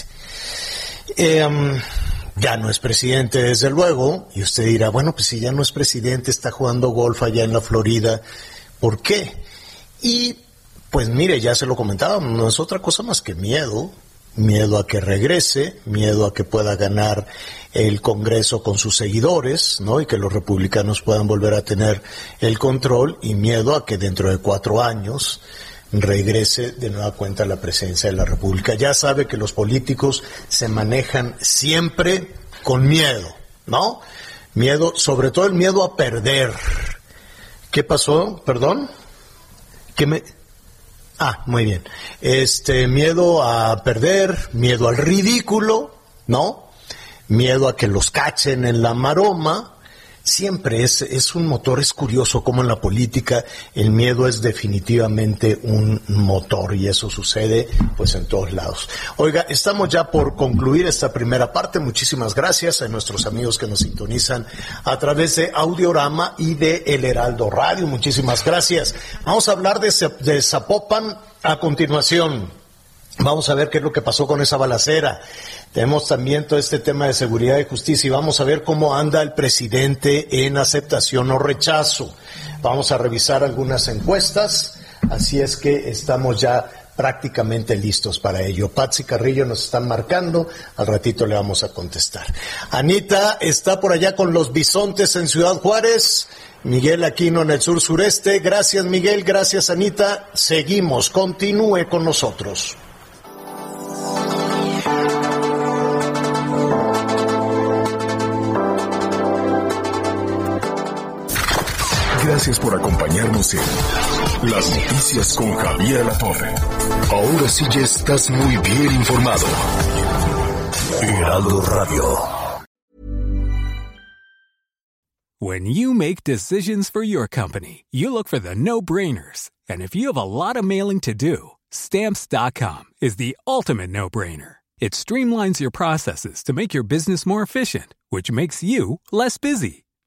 Em, ya no es presidente, desde luego, y usted dirá, bueno, pues si ya no es presidente, está jugando golf allá en la Florida, ¿por qué? Y pues mire, ya se lo comentaba, no es otra cosa más que miedo, miedo a que regrese, miedo a que pueda ganar el Congreso con sus seguidores, ¿no? Y que los republicanos puedan volver a tener el control y miedo a que dentro de cuatro años regrese de nueva cuenta la presidencia de la República. Ya sabe que los políticos se manejan siempre con miedo, ¿no? Miedo, sobre todo el miedo a perder. ¿Qué pasó? ¿Perdón? ¿Qué me... Ah, muy bien. Este, miedo a perder, miedo al ridículo, ¿no? Miedo a que los cachen en la maroma, siempre es, es un motor, es curioso cómo en la política el miedo es definitivamente un motor y eso sucede pues en todos lados. Oiga, estamos ya por concluir esta primera parte. Muchísimas gracias a nuestros amigos que nos sintonizan a través de Audiorama y de El Heraldo Radio. Muchísimas gracias. Vamos a hablar de, de Zapopan a continuación. Vamos a ver qué es lo que pasó con esa balacera. Tenemos también todo este tema de seguridad y justicia y vamos a ver cómo anda el presidente en aceptación o rechazo. Vamos a revisar algunas encuestas, así es que estamos ya prácticamente listos para ello. Patsy Carrillo nos están marcando, al ratito le vamos a contestar. Anita está por allá con los bisontes en Ciudad Juárez. Miguel Aquino en el sur sureste. Gracias Miguel, gracias Anita. Seguimos, continúe con nosotros. Gracias por acompañarnos en Las Noticias con Javier La Torre. Ahora sí ya estás muy bien informado. Heraldo Radio. When you make decisions for your company, you look for the no-brainers. And if you have a lot of mailing to do, stamps.com is the ultimate no-brainer. It streamlines your processes to make your business more efficient, which makes you less busy.